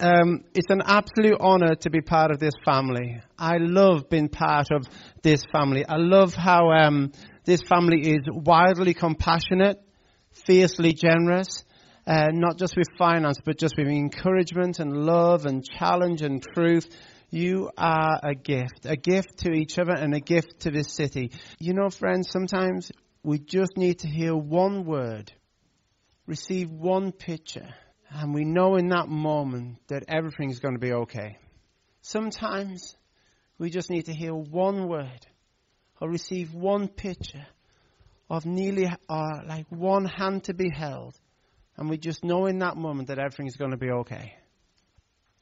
um, it's an absolute honor to be part of this family. I love being part of this family. I love how um, this family is wildly compassionate, fiercely generous, uh, not just with finance, but just with encouragement and love and challenge and truth. You are a gift, a gift to each other and a gift to this city. You know, friends, sometimes we just need to hear one word, receive one picture and we know in that moment that everything's going to be okay. Sometimes we just need to hear one word or receive one picture of nearly uh, like one hand to be held. And we just know in that moment that everything's going to be okay.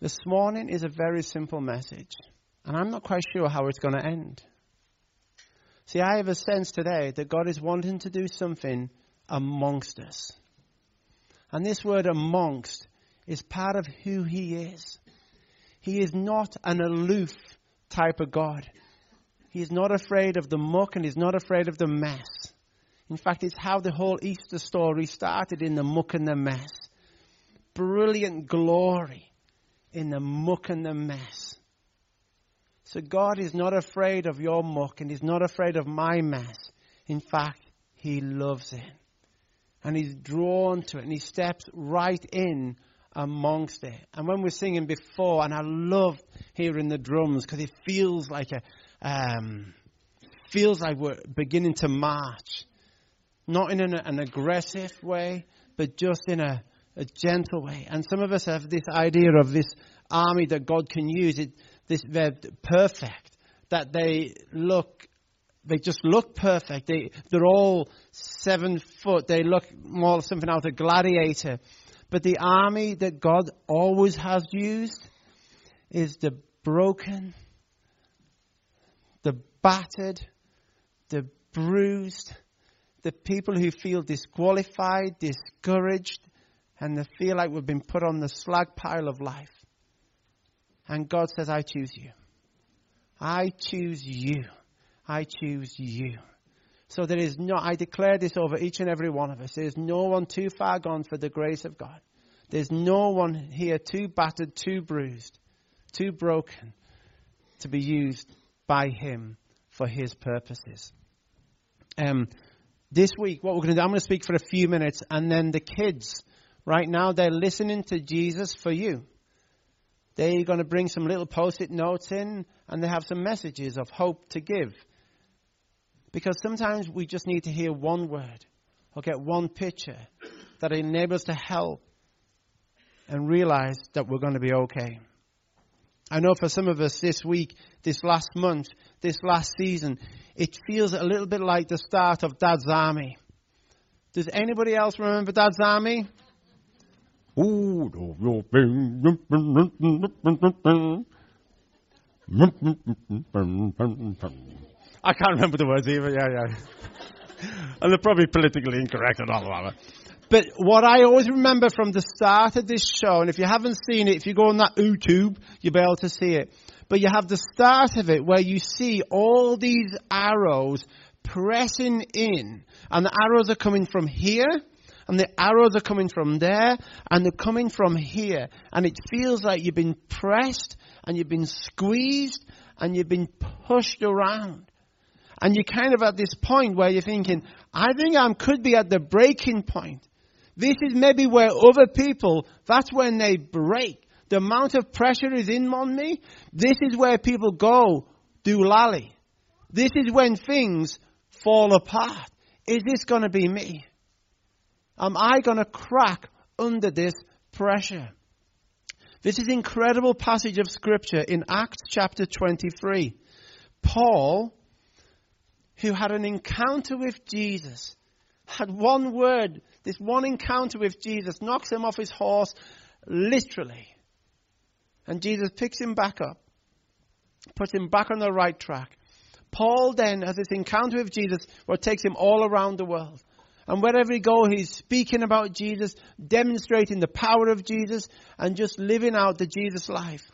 This morning is a very simple message. And I'm not quite sure how it's going to end. See, I have a sense today that God is wanting to do something amongst us. And this word amongst is part of who he is. He is not an aloof type of God. He is not afraid of the muck and he's not afraid of the mess. In fact, it's how the whole Easter story started in the muck and the mess. Brilliant glory in the muck and the mess. So God is not afraid of your muck and he's not afraid of my mess. In fact, he loves it and he's drawn to it and he steps right in amongst it. And when we're singing before, and I love hearing the drums because it feels like a, um, feels like we're beginning to march, not in an, an aggressive way, but just in a, a, gentle way. And some of us have this idea of this army that God can use. It, this they're perfect, that they look they just look perfect. They, they're all seven foot. They look more something out of Gladiator. But the army that God always has used is the broken, the battered, the bruised, the people who feel disqualified, discouraged, and they feel like we've been put on the slag pile of life. And God says, I choose you. I choose you. I choose you. So there is no, I declare this over each and every one of us. There is no one too far gone for the grace of God. There's no one here too battered, too bruised, too broken to be used by Him for His purposes. Um, this week, what we're going to do, I'm going to speak for a few minutes, and then the kids, right now, they're listening to Jesus for you. They're going to bring some little post it notes in, and they have some messages of hope to give. Because sometimes we just need to hear one word or get one picture that enables to help and realize that we're going to be okay. I know for some of us this week, this last month, this last season, it feels a little bit like the start of Dad's Army. Does anybody else remember Dad's Army? I can't remember the words either. Yeah, yeah. and they're probably politically incorrect and all that. But what I always remember from the start of this show, and if you haven't seen it, if you go on that YouTube, you'll be able to see it. But you have the start of it where you see all these arrows pressing in, and the arrows are coming from here, and the arrows are coming from there, and they're coming from here, and it feels like you've been pressed, and you've been squeezed, and you've been pushed around. And you're kind of at this point where you're thinking, I think I could be at the breaking point. This is maybe where other people, that's when they break. The amount of pressure is in on me. This is where people go do lally. This is when things fall apart. Is this going to be me? Am I going to crack under this pressure? This is incredible passage of scripture in Acts chapter 23. Paul who had an encounter with Jesus, had one word, this one encounter with Jesus, knocks him off his horse, literally. And Jesus picks him back up, puts him back on the right track. Paul then has this encounter with Jesus where takes him all around the world. And wherever he goes, he's speaking about Jesus, demonstrating the power of Jesus, and just living out the Jesus life.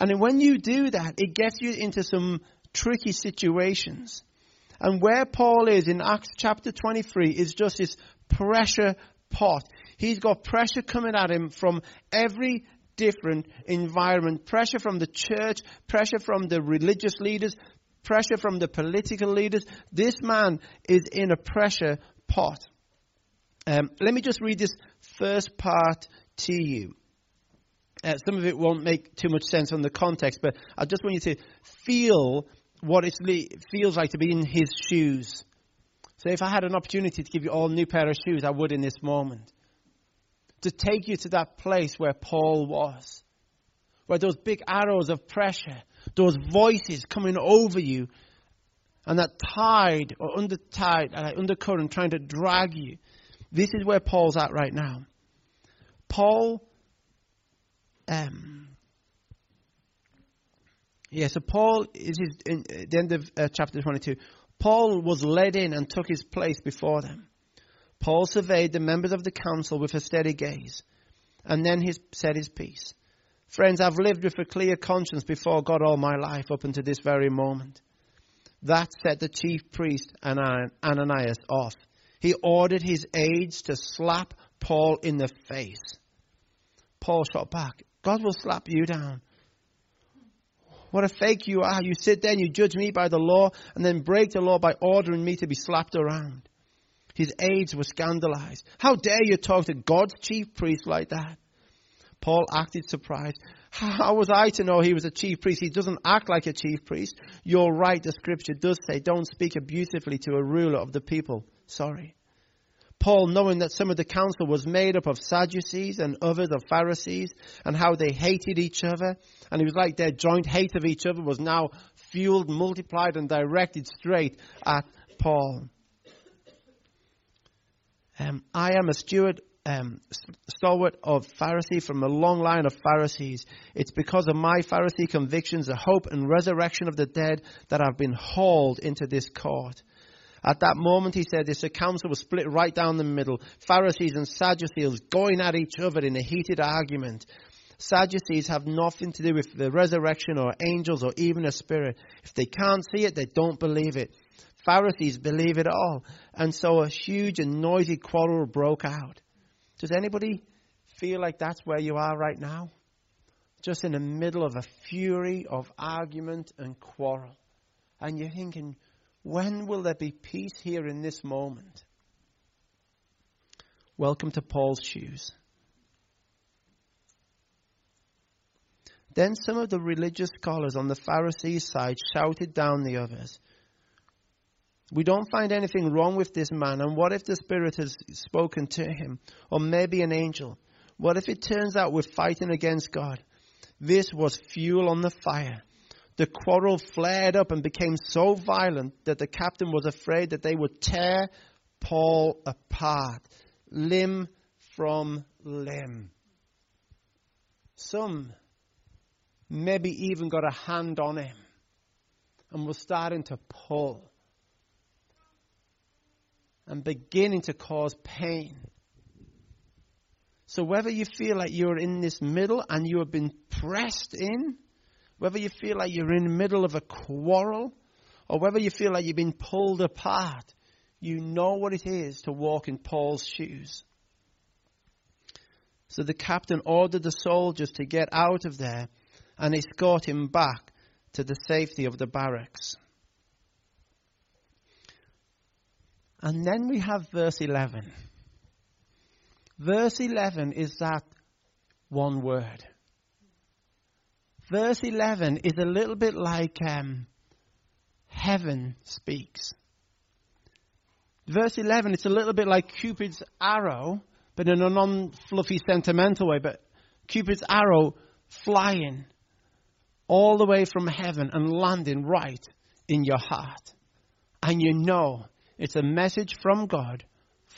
And when you do that, it gets you into some tricky situations. And where Paul is in Acts chapter 23 is just this pressure pot. He's got pressure coming at him from every different environment. Pressure from the church, pressure from the religious leaders, pressure from the political leaders. This man is in a pressure pot. Um, let me just read this first part to you. Uh, some of it won't make too much sense on the context, but I just want you to feel what it feels like to be in his shoes. So if I had an opportunity to give you all a new pair of shoes, I would in this moment. To take you to that place where Paul was. Where those big arrows of pressure, those voices coming over you, and that tide or under tide, uh, undercurrent trying to drag you. This is where Paul's at right now. Paul um, yeah, so Paul is in the end of uh, chapter 22. Paul was led in and took his place before them. Paul surveyed the members of the council with a steady gaze, and then he said his piece. Friends, I've lived with a clear conscience before God all my life up until this very moment. That set the chief priest Ananias off. He ordered his aides to slap Paul in the face. Paul shot back. God will slap you down. What a fake you are. You sit there and you judge me by the law and then break the law by ordering me to be slapped around. His aides were scandalized. How dare you talk to God's chief priest like that? Paul acted surprised. How was I to know he was a chief priest? He doesn't act like a chief priest. You're right, the scripture does say, don't speak abusively to a ruler of the people. Sorry. Paul, knowing that some of the council was made up of Sadducees and others of Pharisees, and how they hated each other, and it was like their joint hate of each other was now fueled, multiplied, and directed straight at Paul. Um, I am a steward, um, stalwart of Pharisee from a long line of Pharisees. It's because of my Pharisee convictions, the hope and resurrection of the dead, that I've been hauled into this court. At that moment, he said, this council was split right down the middle. Pharisees and Sadducees going at each other in a heated argument. Sadducees have nothing to do with the resurrection or angels or even a spirit. If they can't see it, they don't believe it. Pharisees believe it all. And so a huge and noisy quarrel broke out. Does anybody feel like that's where you are right now? Just in the middle of a fury of argument and quarrel. And you're thinking, when will there be peace here in this moment? Welcome to Paul's shoes. Then some of the religious scholars on the Pharisees' side shouted down the others. We don't find anything wrong with this man, and what if the Spirit has spoken to him? Or maybe an angel? What if it turns out we're fighting against God? This was fuel on the fire the quarrel flared up and became so violent that the captain was afraid that they would tear Paul apart, limb from limb. Some maybe even got a hand on him and were starting to pull and beginning to cause pain. So whether you feel like you're in this middle and you have been pressed in, whether you feel like you're in the middle of a quarrel or whether you feel like you've been pulled apart, you know what it is to walk in Paul's shoes. So the captain ordered the soldiers to get out of there and escort him back to the safety of the barracks. And then we have verse 11. Verse 11 is that one word verse 11 is a little bit like um, heaven speaks. Verse 11, it's a little bit like Cupid's arrow, but in a non fluffy, sentimental way, but Cupid's arrow flying all the way from heaven and landing right in your heart. And you know it's a message from God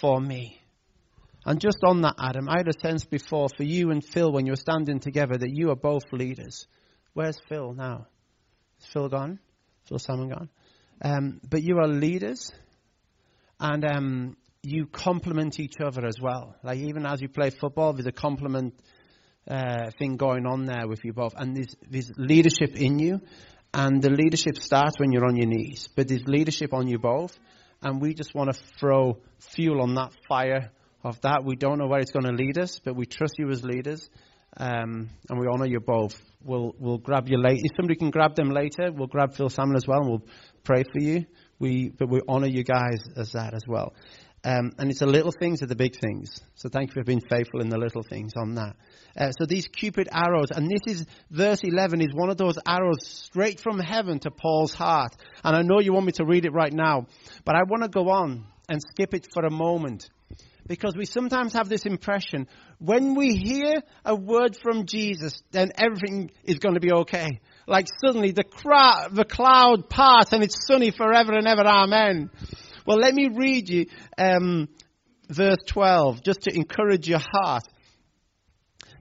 for me. And just on that, Adam, I had a sense before for you and Phil when you were standing together that you are both leaders. Where's Phil now? Is Phil gone? Phil Salmon gone? Um, but you are leaders, and um, you complement each other as well. Like even as you play football, there's a complement uh, thing going on there with you both, and there's, there's leadership in you, and the leadership starts when you're on your knees, but there's leadership on you both, and we just want to throw fuel on that fire of that. We don't know where it's going to lead us, but we trust you as leaders, um, and we honour you both. We'll, we'll grab you later. If somebody can grab them later, we'll grab Phil Salmon as well, and we'll pray for you. We, but we honour you guys as that as well. Um, and it's the little things are the big things. So thank you for being faithful in the little things on that. Uh, so these cupid arrows, and this is verse 11 is one of those arrows straight from heaven to Paul's heart. And I know you want me to read it right now, but I want to go on and skip it for a moment. Because we sometimes have this impression when we hear a word from Jesus, then everything is going to be okay. Like suddenly the, the cloud parts and it's sunny forever and ever. Amen. Well, let me read you um, verse 12 just to encourage your heart.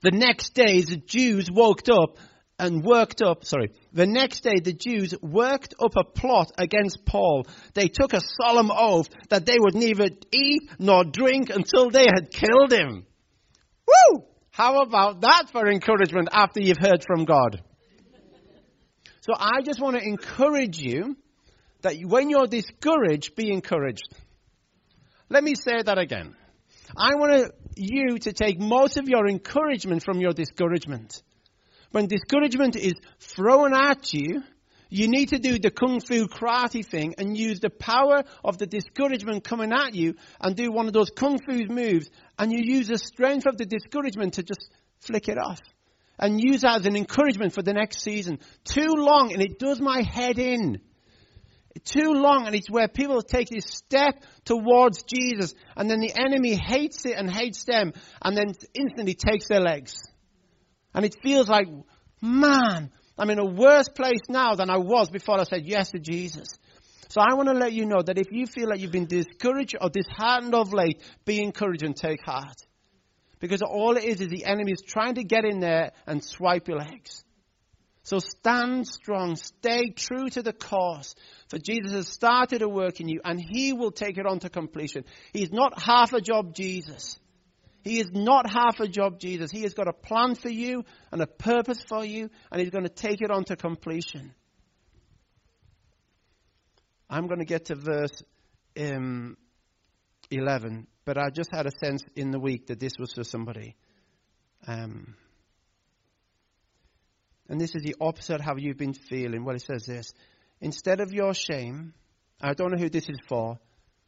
The next day, the Jews woke up and worked up, sorry, the next day the Jews worked up a plot against Paul. They took a solemn oath that they would neither eat nor drink until they had killed him. Woo! How about that for encouragement after you've heard from God? So I just want to encourage you that when you're discouraged, be encouraged. Let me say that again. I want you to take most of your encouragement from your discouragement. When discouragement is thrown at you, you need to do the kung fu karate thing and use the power of the discouragement coming at you and do one of those kung fu moves and you use the strength of the discouragement to just flick it off and use that as an encouragement for the next season. Too long and it does my head in too long and it's where people take this step towards Jesus and then the enemy hates it and hates them and then instantly takes their legs. And it feels like, man, I'm in a worse place now than I was before I said yes to Jesus. So I want to let you know that if you feel like you've been discouraged or disheartened of late, be encouraged and take heart. Because all it is is the enemy is trying to get in there and swipe your legs. So stand strong, stay true to the cause. For Jesus has started a work in you and he will take it on to completion. He's not half a job Jesus. He is not half a job Jesus. He has got a plan for you and a purpose for you and he's going to take it on to completion. I'm going to get to verse um, 11, but I just had a sense in the week that this was for somebody. Um, and this is the opposite of how you've been feeling. Well, it says this Instead of your shame, I don't know who this is for,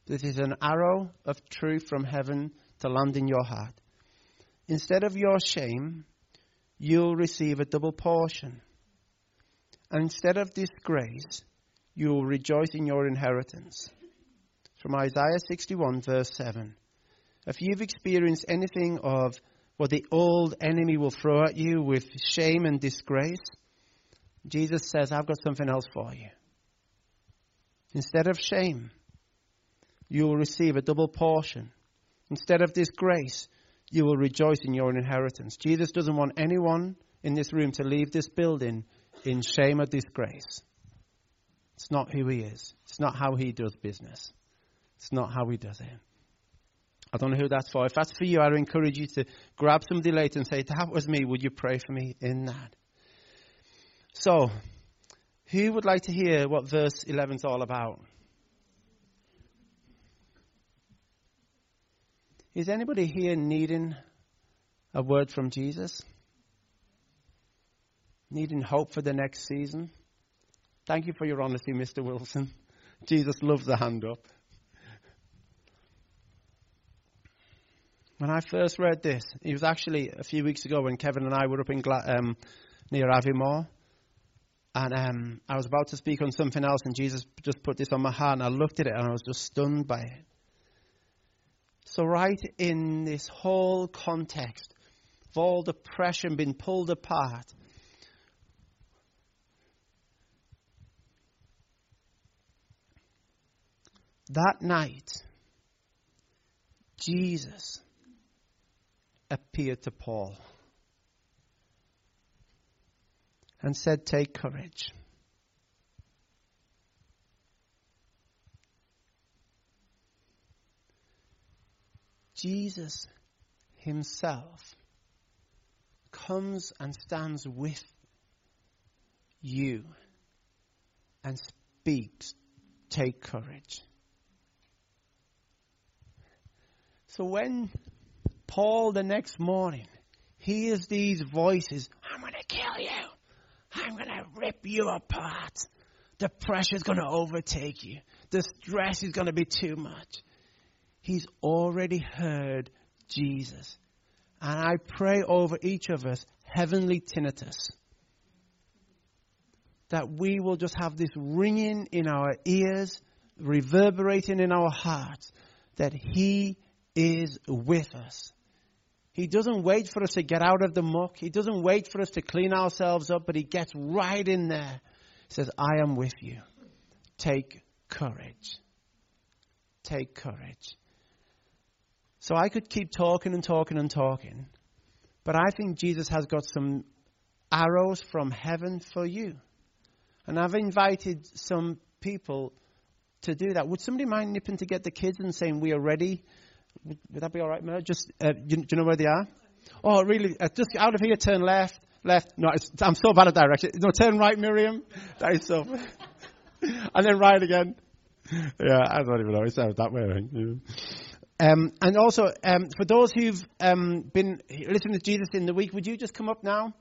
this is an arrow of truth from heaven to land in your heart. Instead of your shame, you'll receive a double portion. And instead of disgrace, you will rejoice in your inheritance. From Isaiah 61, verse 7. If you've experienced anything of what the old enemy will throw at you with shame and disgrace, Jesus says, I've got something else for you. Instead of shame, you will receive a double portion. Instead of disgrace, you will rejoice in your inheritance. Jesus doesn't want anyone in this room to leave this building in shame or disgrace. It's not who he is. It's not how he does business. It's not how he does it. I don't know who that's for. If that's for you, I would encourage you to grab somebody later and say, That was me. Would you pray for me in that? So, who would like to hear what verse 11 is all about? Is anybody here needing a word from Jesus? Needing hope for the next season? Thank you for your honesty, Mr. Wilson. Jesus loves the hand up. When I first read this, it was actually a few weeks ago when Kevin and I were up in Gla- um, near Aviemore. And um, I was about to speak on something else, and Jesus just put this on my heart, and I looked at it, and I was just stunned by it. So, right in this whole context of all the pressure being pulled apart, that night, Jesus appeared to Paul and said, Take courage. Jesus himself comes and stands with you and speaks, Take courage. So when Paul the next morning hears these voices, I'm going to kill you. I'm going to rip you apart. The pressure's going to overtake you. The stress is going to be too much. He's already heard Jesus. And I pray over each of us, heavenly tinnitus, that we will just have this ringing in our ears, reverberating in our hearts, that He is with us. He doesn't wait for us to get out of the muck. He doesn't wait for us to clean ourselves up, but He gets right in there. He says, I am with you. Take courage. Take courage. So I could keep talking and talking and talking, but I think Jesus has got some arrows from heaven for you. And I've invited some people to do that. Would somebody mind nipping to get the kids and saying, We are ready? Would, would that be all right, Mel? Just, uh, do, do, you know where they are? Oh, really? Uh, just out of here, turn left, left. No, I'm so bad at direction. No, turn right, Miriam. That is so. and then right again. Yeah, I don't even know. It sounds that way. Um, and also, um, for those who've um, been listening to Jesus in the week, would you just come up now?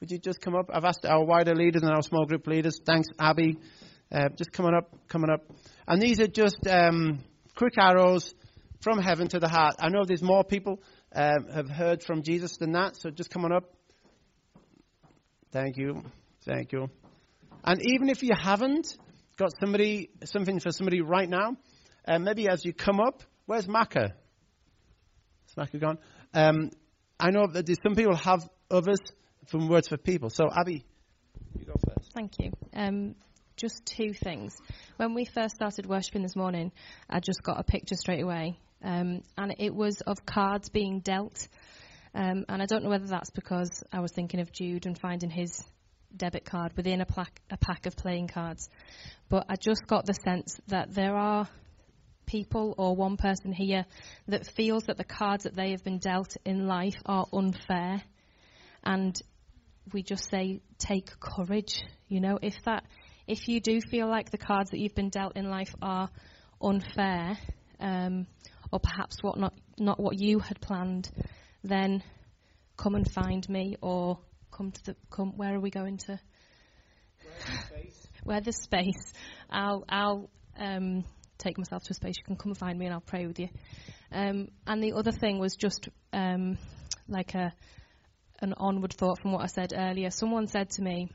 Would you just come up? I've asked our wider leaders and our small group leaders. Thanks, Abby. Uh, just coming up, coming up. And these are just um, quick arrows from heaven to the heart. I know there's more people um, have heard from Jesus than that, so just come on up. Thank you, thank you. And even if you haven't got somebody something for somebody right now, uh, maybe as you come up, Where's Maka? Is Maka gone? Um, I know that some people have others from Words for People. So, Abby, you go first. Thank you. Um, just two things. When we first started worshipping this morning, I just got a picture straight away, um, and it was of cards being dealt. Um, and I don't know whether that's because I was thinking of Jude and finding his debit card within a, plaque, a pack of playing cards. But I just got the sense that there are people or one person here that feels that the cards that they have been dealt in life are unfair. And we just say, take courage. You know, if that, if you do feel like the cards that you've been dealt in life are unfair, um, or perhaps what not, not what you had planned, then come and find me or come to the, come, where are we going to? Where the space. Where the space. I'll, I'll, um, take myself to a space, you can come and find me and I'll pray with you. Um, and the other thing was just um, like a an onward thought from what I said earlier. Someone said to me,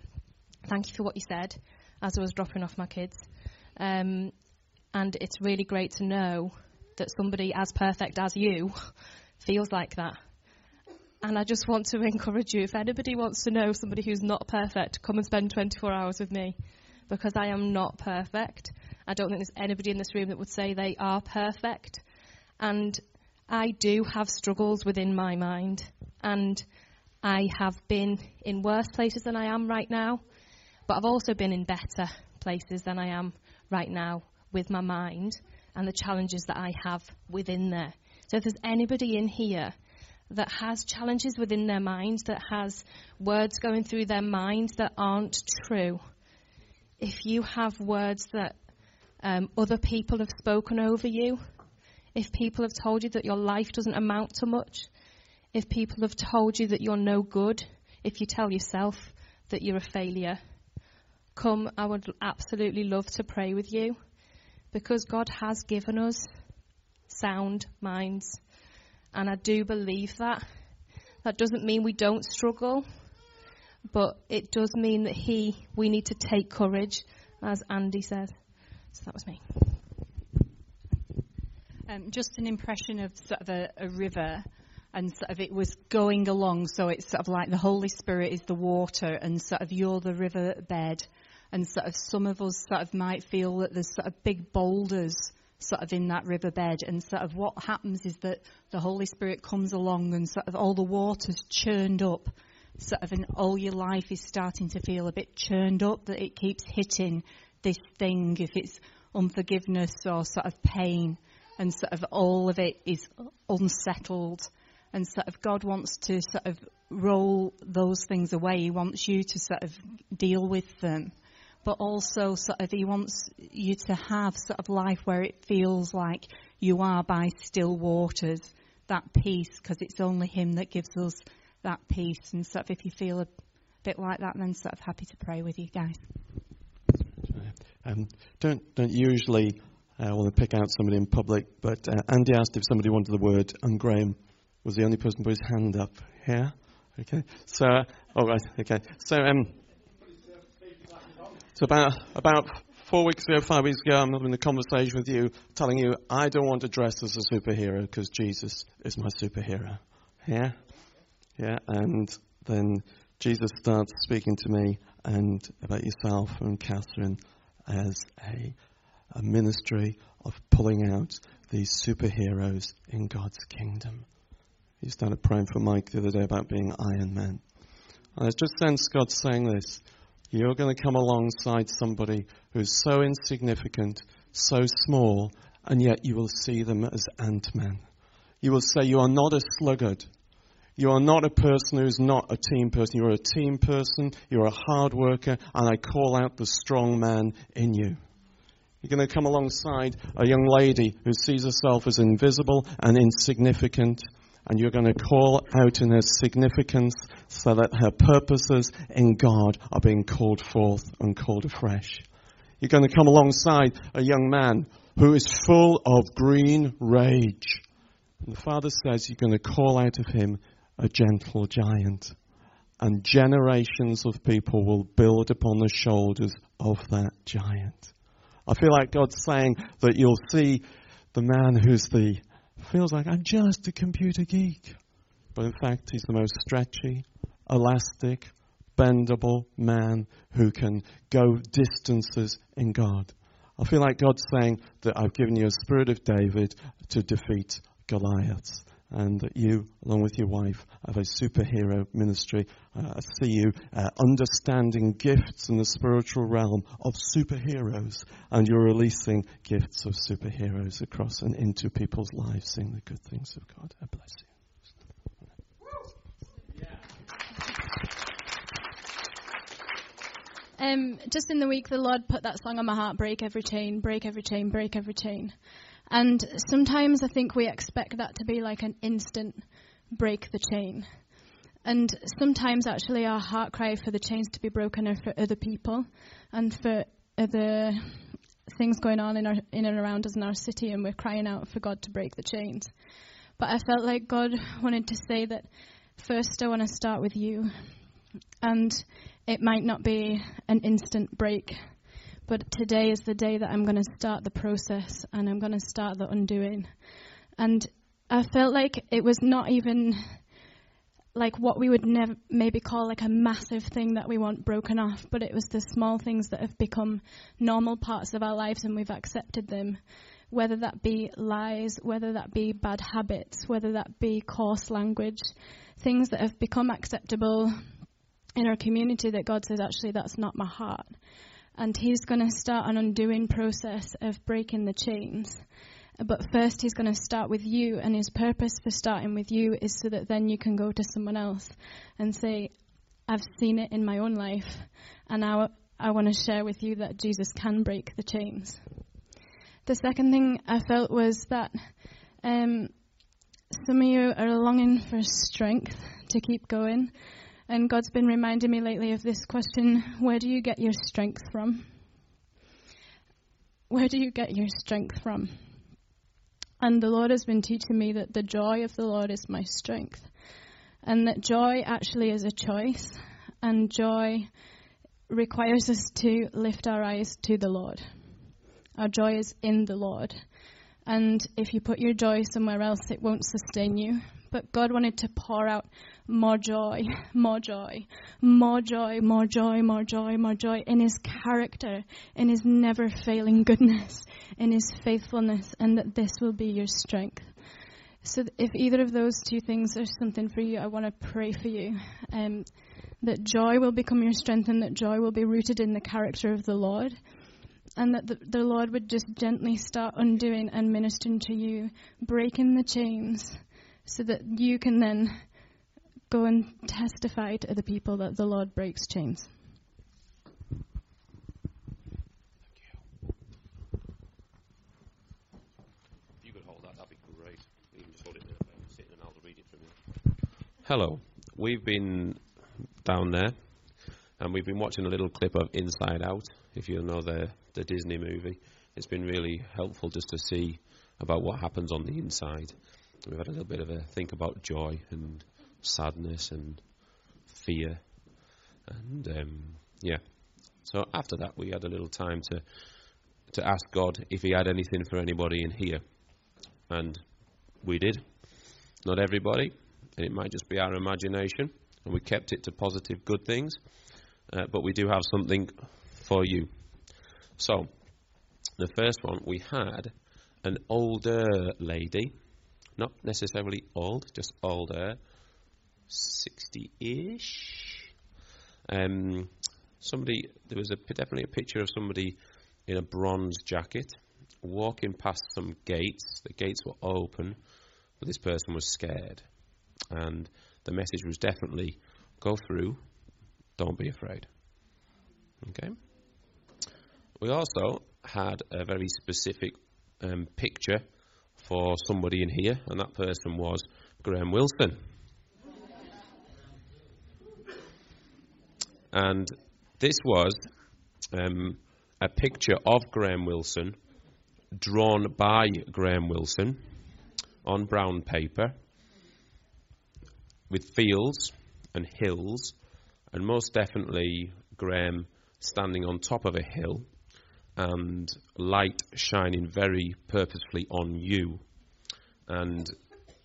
"Thank you for what you said," as I was dropping off my kids. Um, and it's really great to know that somebody as perfect as you feels like that. And I just want to encourage you if anybody wants to know somebody who's not perfect, come and spend 24 hours with me because I am not perfect. I don't think there's anybody in this room that would say they are perfect. And I do have struggles within my mind. And I have been in worse places than I am right now. But I've also been in better places than I am right now with my mind and the challenges that I have within there. So if there's anybody in here that has challenges within their mind, that has words going through their mind that aren't true, if you have words that um, other people have spoken over you, if people have told you that your life doesn't amount to much, if people have told you that you're no good, if you tell yourself that you're a failure, come, I would absolutely love to pray with you because God has given us sound minds. And I do believe that. That doesn't mean we don't struggle, but it does mean that He, we need to take courage, as Andy said. So that was me. Um, just an impression of sort of a, a, river, and sort of it was going along. So it's sort of like the Holy Spirit is the water, and sort of you're the river bed, and sort of some of us sort of might feel that there's sort of big boulders sort of in that riverbed, and sort of what happens is that the Holy Spirit comes along, and sort of all the water's churned up. Sort of, and all your life is starting to feel a bit churned up. That it keeps hitting this thing, if it's unforgiveness or sort of pain, and sort of all of it is unsettled. And sort of God wants to sort of roll those things away. He wants you to sort of deal with them. But also sort of He wants you to have sort of life where it feels like you are by still waters, that peace, because it's only Him that gives us that peace. And sort of if you feel a bit like that, then sort of happy to pray with you guys. Um, don't don't usually uh, want to pick out somebody in public, but uh, Andy asked if somebody wanted the word, and Graham was the only person to put his hand up. Yeah. Okay. So, uh, all right. Okay. So, um, so about about four weeks ago, five weeks ago, I'm having a conversation with you, telling you I don't want to dress as a superhero because Jesus is my superhero. Yeah. Yeah. And then Jesus starts speaking to me and about yourself and Catherine as a, a ministry of pulling out these superheroes in God's kingdom. You started praying for Mike the other day about being Iron Man. I just sense God saying this. You're going to come alongside somebody who's so insignificant, so small, and yet you will see them as Ant Man. You will say, You are not a sluggard. You are not a person who's not a team person. You're a team person. You're a hard worker, and I call out the strong man in you. You're going to come alongside a young lady who sees herself as invisible and insignificant, and you're going to call out in her significance so that her purposes in God are being called forth and called afresh. You're going to come alongside a young man who is full of green rage. And the Father says you're going to call out of him a gentle giant. And generations of people will build upon the shoulders of that giant. I feel like God's saying that you'll see the man who's the, feels like I'm just a computer geek. But in fact, he's the most stretchy, elastic, bendable man who can go distances in God. I feel like God's saying that I've given you a spirit of David to defeat Goliaths and that you, along with your wife, have a superhero ministry. Uh, I see you uh, understanding gifts in the spiritual realm of superheroes, and you're releasing gifts of superheroes across and into people's lives, seeing the good things of God. I bless you. Um, just in the week, the Lord put that song on my heart break every chain, break every chain, break every chain. And sometimes I think we expect that to be like an instant break the chain. And sometimes actually our heart cry for the chains to be broken are for other people and for other things going on in, our, in and around us in our city, and we're crying out for God to break the chains. But I felt like God wanted to say that first I want to start with you. And it might not be an instant break, but today is the day that I'm going to start the process and I'm going to start the undoing. And I felt like it was not even like what we would never maybe call like a massive thing that we want broken off, but it was the small things that have become normal parts of our lives and we've accepted them. Whether that be lies, whether that be bad habits, whether that be coarse language, things that have become acceptable in our community that God says, actually, that's not my heart. And He's going to start an undoing process of breaking the chains. But first, He's going to start with you, and His purpose for starting with you is so that then you can go to someone else and say, I've seen it in my own life, and now I want to share with you that Jesus can break the chains. The second thing I felt was that um, some of you are longing for strength to keep going. And God's been reminding me lately of this question where do you get your strength from? Where do you get your strength from? And the Lord has been teaching me that the joy of the Lord is my strength. And that joy actually is a choice. And joy requires us to lift our eyes to the Lord. Our joy is in the Lord. And if you put your joy somewhere else, it won't sustain you. But God wanted to pour out more joy, more joy, more joy, more joy, more joy, more joy in His character, in His never failing goodness, in His faithfulness, and that this will be your strength. So, if either of those two things are something for you, I want to pray for you. Um, that joy will become your strength and that joy will be rooted in the character of the Lord. And that the, the Lord would just gently start undoing and ministering to you, breaking the chains, so that you can then go and testify to other people that the Lord breaks chains. If you could hold that, that'd be great. Hello. we've been down there, and we've been watching a little clip of Inside Out. If you know the the Disney movie, it's been really helpful just to see about what happens on the inside. We've had a little bit of a think about joy and sadness and fear, and um, yeah. So after that, we had a little time to to ask God if He had anything for anybody in here, and we did. Not everybody, and it might just be our imagination, and we kept it to positive, good things. Uh, but we do have something for you. So, the first one we had an older lady, not necessarily old, just older, 60 ish. Um, somebody, there was a, definitely a picture of somebody in a bronze jacket walking past some gates. The gates were open, but this person was scared. And the message was definitely go through, don't be afraid. Okay? We also had a very specific um, picture for somebody in here, and that person was Graham Wilson. And this was um, a picture of Graham Wilson drawn by Graham Wilson on brown paper with fields and hills, and most definitely Graham standing on top of a hill and light shining very purposefully on you. And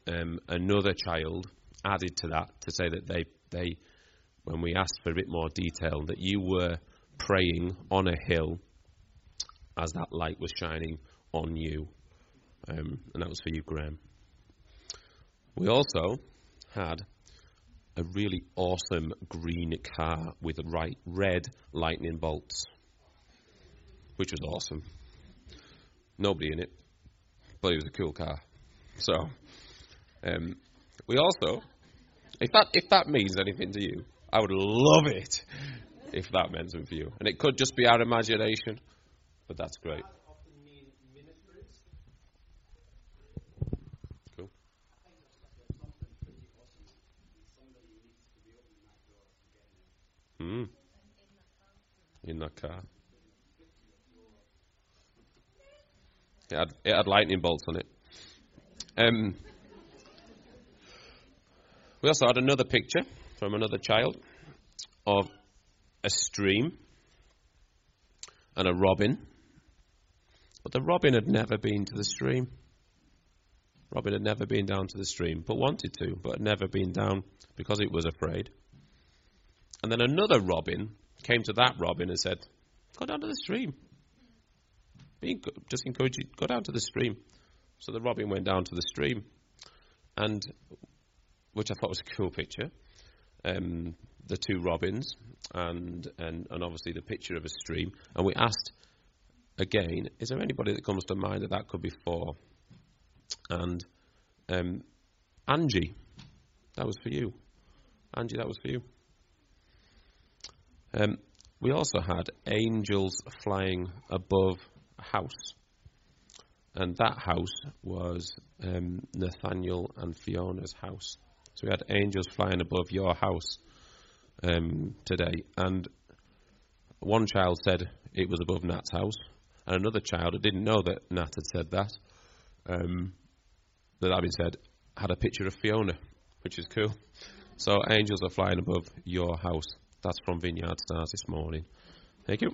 um, another child added to that to say that they, they, when we asked for a bit more detail, that you were praying on a hill as that light was shining on you. Um, and that was for you, Graham. We also had a really awesome green car with right, red lightning bolts which was awesome. Nobody in it, but it was a cool car. So, um, we also, if that if that means anything to you, I would love it if that meant something for you. And it could just be our imagination, but that's great. Mm. In that car. It had, it had lightning bolts on it. Um, we also had another picture from another child of a stream and a robin. But the robin had never been to the stream. Robin had never been down to the stream, but wanted to, but had never been down because it was afraid. And then another robin came to that robin and said, Go down to the stream just encourage you, go down to the stream. So the robin went down to the stream, and which I thought was a cool picture. Um, the two robins, and, and and obviously the picture of a stream. And we asked again, is there anybody that comes to mind that that could be for? And um, Angie, that was for you. Angie, that was for you. Um, we also had angels flying above house. And that house was um, Nathaniel and Fiona's house. So we had angels flying above your house um, today. And one child said it was above Nat's house, and another child who didn't know that Nat had said that, um, that having said, had a picture of Fiona, which is cool. So angels are flying above your house. That's from Vineyard Stars this morning. Thank you.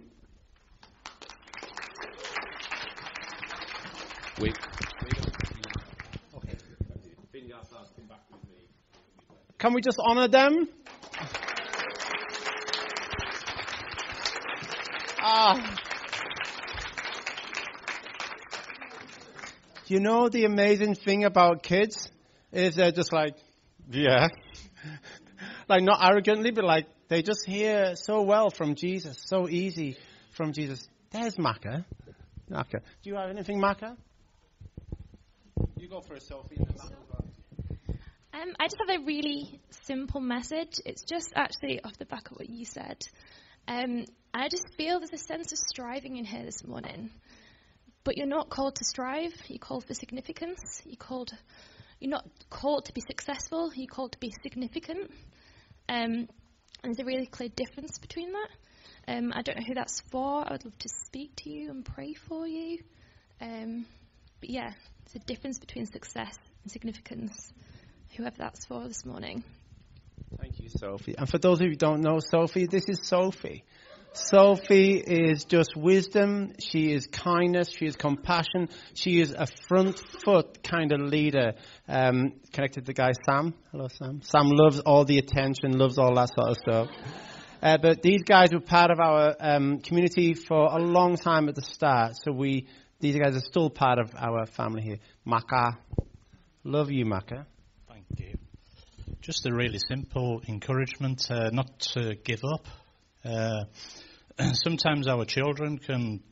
Wait. Can we just honor them? Ah. You know the amazing thing about kids is they're just like, yeah. like not arrogantly, but like they just hear so well from Jesus, so easy from Jesus. There's Maka. Maka. Do you have anything, Maka? Go for Sophie. Um, I just have a really simple message. It's just actually off the back of what you said. Um, I just feel there's a sense of striving in here this morning. But you're not called to strive, you're called for significance. You're called you're not called to be successful, you're called to be significant. Um, and there's a really clear difference between that. Um, I don't know who that's for. I would love to speak to you and pray for you. Um, but yeah, a difference between success and significance, whoever that's for this morning. Thank you, Sophie. And for those of you who don't know Sophie, this is Sophie. Sophie is just wisdom. She is kindness. She is compassion. She is a front foot kind of leader. Um, connected to the guy Sam. Hello, Sam. Sam loves all the attention, loves all that sort of stuff. Uh, but these guys were part of our um, community for a long time at the start. So we, these guys are still part of our family here. Maka, love you, Maka. Thank you. Just a really simple encouragement uh, not to give up. Uh, sometimes our children can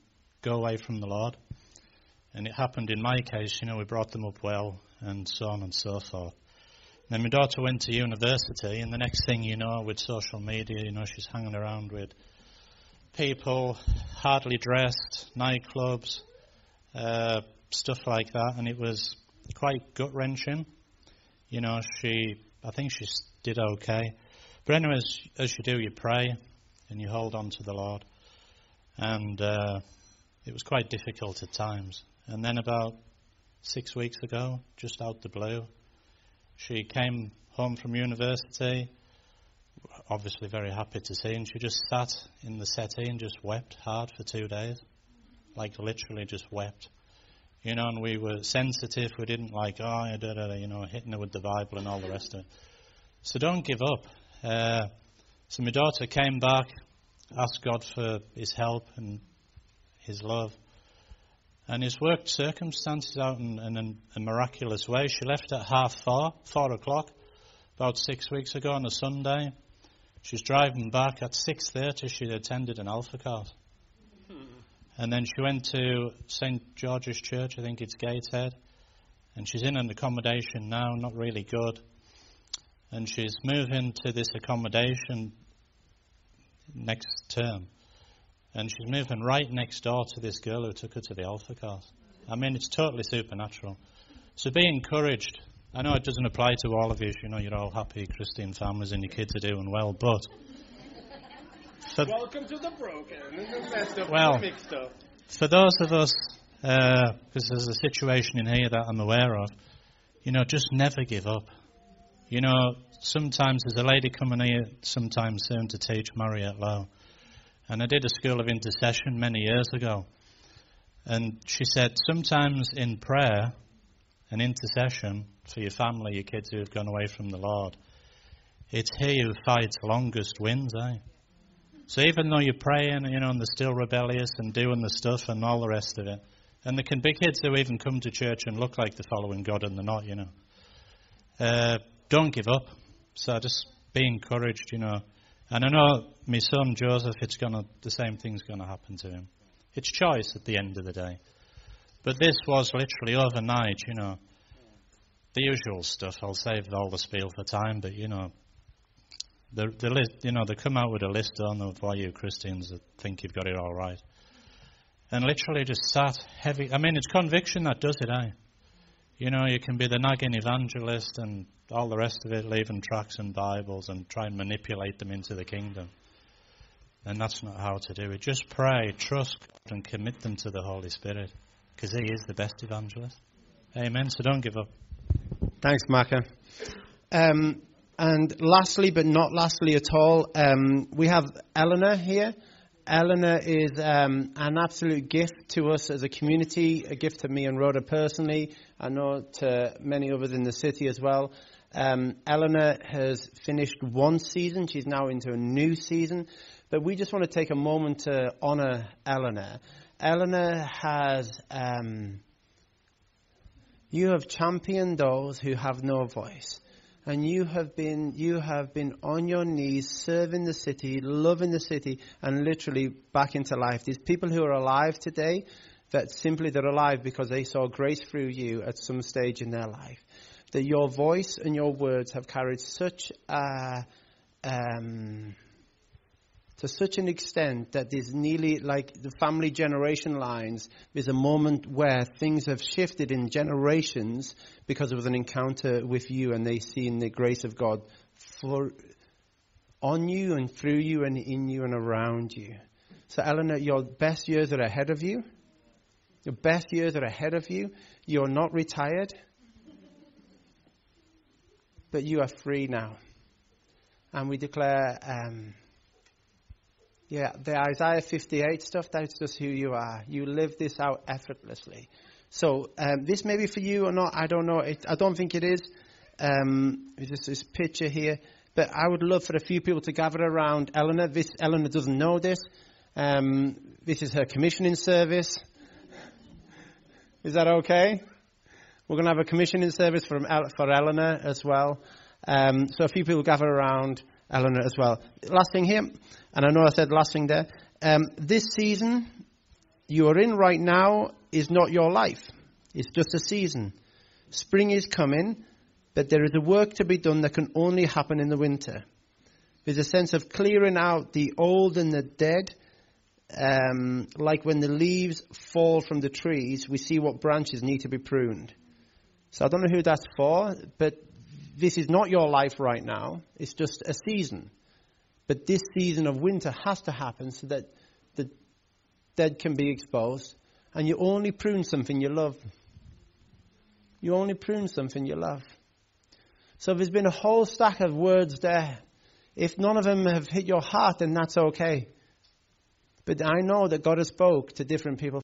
go away from the Lord. And it happened in my case, you know, we brought them up well and so on and so forth. Then my daughter went to university, and the next thing you know, with social media, you know, she's hanging around with people, hardly dressed, nightclubs, uh, stuff like that, and it was quite gut wrenching. You know, she, I think she did okay. But anyway, as, you do, you pray and you hold on to the Lord. And uh, it was quite difficult at times. And then about six weeks ago, just out the blue, she came home from university, obviously very happy to see, and she just sat in the settee and just wept hard for two days. Like literally just wept. You know, and we were sensitive. We didn't like, oh, da, da, da, you know, hitting her with the Bible and all the rest of it. So don't give up. Uh, so my daughter came back, asked God for his help and his love. And He's worked circumstances out in, in a miraculous way. She left at half four, four o'clock, about six weeks ago on a Sunday. She's driving back at 6.30. She attended an Alpha course. And then she went to St. George's Church, I think it's Gateshead. And she's in an accommodation now, not really good. And she's moving to this accommodation next term. And she's moving right next door to this girl who took her to the Alpha course. I mean, it's totally supernatural. So be encouraged. I know it doesn't apply to all of you. You know, you're all happy Christian families and your kids are doing well, but. For, Welcome to the broken the messed up well, mixed up. For those of us, because uh, there's a situation in here that I'm aware of, you know, just never give up. You know, sometimes there's a lady coming here sometime soon to teach Marriott Low. And I did a school of intercession many years ago. And she said, sometimes in prayer and intercession for your family, your kids who have gone away from the Lord, it's he who fights longest wins, eh? So even though you're praying, you know, and they're still rebellious and doing the stuff and all the rest of it, and there can be kids who even come to church and look like they're following God and they're not, you know. Uh, don't give up. So just be encouraged, you know. And I know my son Joseph, it's gonna the same thing's gonna happen to him. It's choice at the end of the day. But this was literally overnight, you know. The usual stuff. I'll save all the spiel for time, but you know, the the list, you know, they come out with a list on of why you Christians that think you've got it all right, and literally just sat heavy. I mean, it's conviction that does it, eh? You know, you can be the nagging evangelist and all the rest of it, leaving tracts and Bibles and try and manipulate them into the kingdom. And that's not how to do it. Just pray, trust God, and commit them to the Holy Spirit because He is the best evangelist. Amen. So don't give up. Thanks, Maka. Um, and lastly, but not lastly at all, um, we have Eleanor here. Eleanor is um, an absolute gift to us as a community, a gift to me and Rhoda personally. I know to many others in the city as well. Um, Eleanor has finished one season. She's now into a new season. But we just want to take a moment to honor Eleanor. Eleanor has, um, you have championed those who have no voice. And you have been, you have been on your knees serving the city, loving the city, and literally back into life. These people who are alive today, that simply they're alive because they saw grace through you at some stage in their life that your voice and your words have carried such a, um, to such an extent that there's nearly like the family generation lines. There's a moment where things have shifted in generations because of an encounter with you, and they see in the grace of God for on you and through you and in you and around you. So, Eleanor, your best years are ahead of you. Your best years are ahead of you. You're not retired, but you are free now. And we declare, um, yeah, the Isaiah 58 stuff, that's just who you are. You live this out effortlessly. So, um, this may be for you or not, I don't know. It, I don't think it is. Um, just this picture here. But I would love for a few people to gather around Eleanor. This, Eleanor doesn't know this. Um, this is her commissioning service. Is that okay? We're going to have a commissioning service for, for Eleanor as well. Um, so a few people gather around Eleanor as well. Last thing here, and I know I said last thing there. Um, this season you are in right now is not your life. It's just a season. Spring is coming, but there is a work to be done that can only happen in the winter. There's a sense of clearing out the old and the dead um, like when the leaves fall from the trees, we see what branches need to be pruned. So I don't know who that's for, but this is not your life right now. It's just a season. But this season of winter has to happen so that the dead can be exposed. And you only prune something you love. You only prune something you love. So there's been a whole stack of words there. If none of them have hit your heart, then that's okay. But I know that God has spoke to different people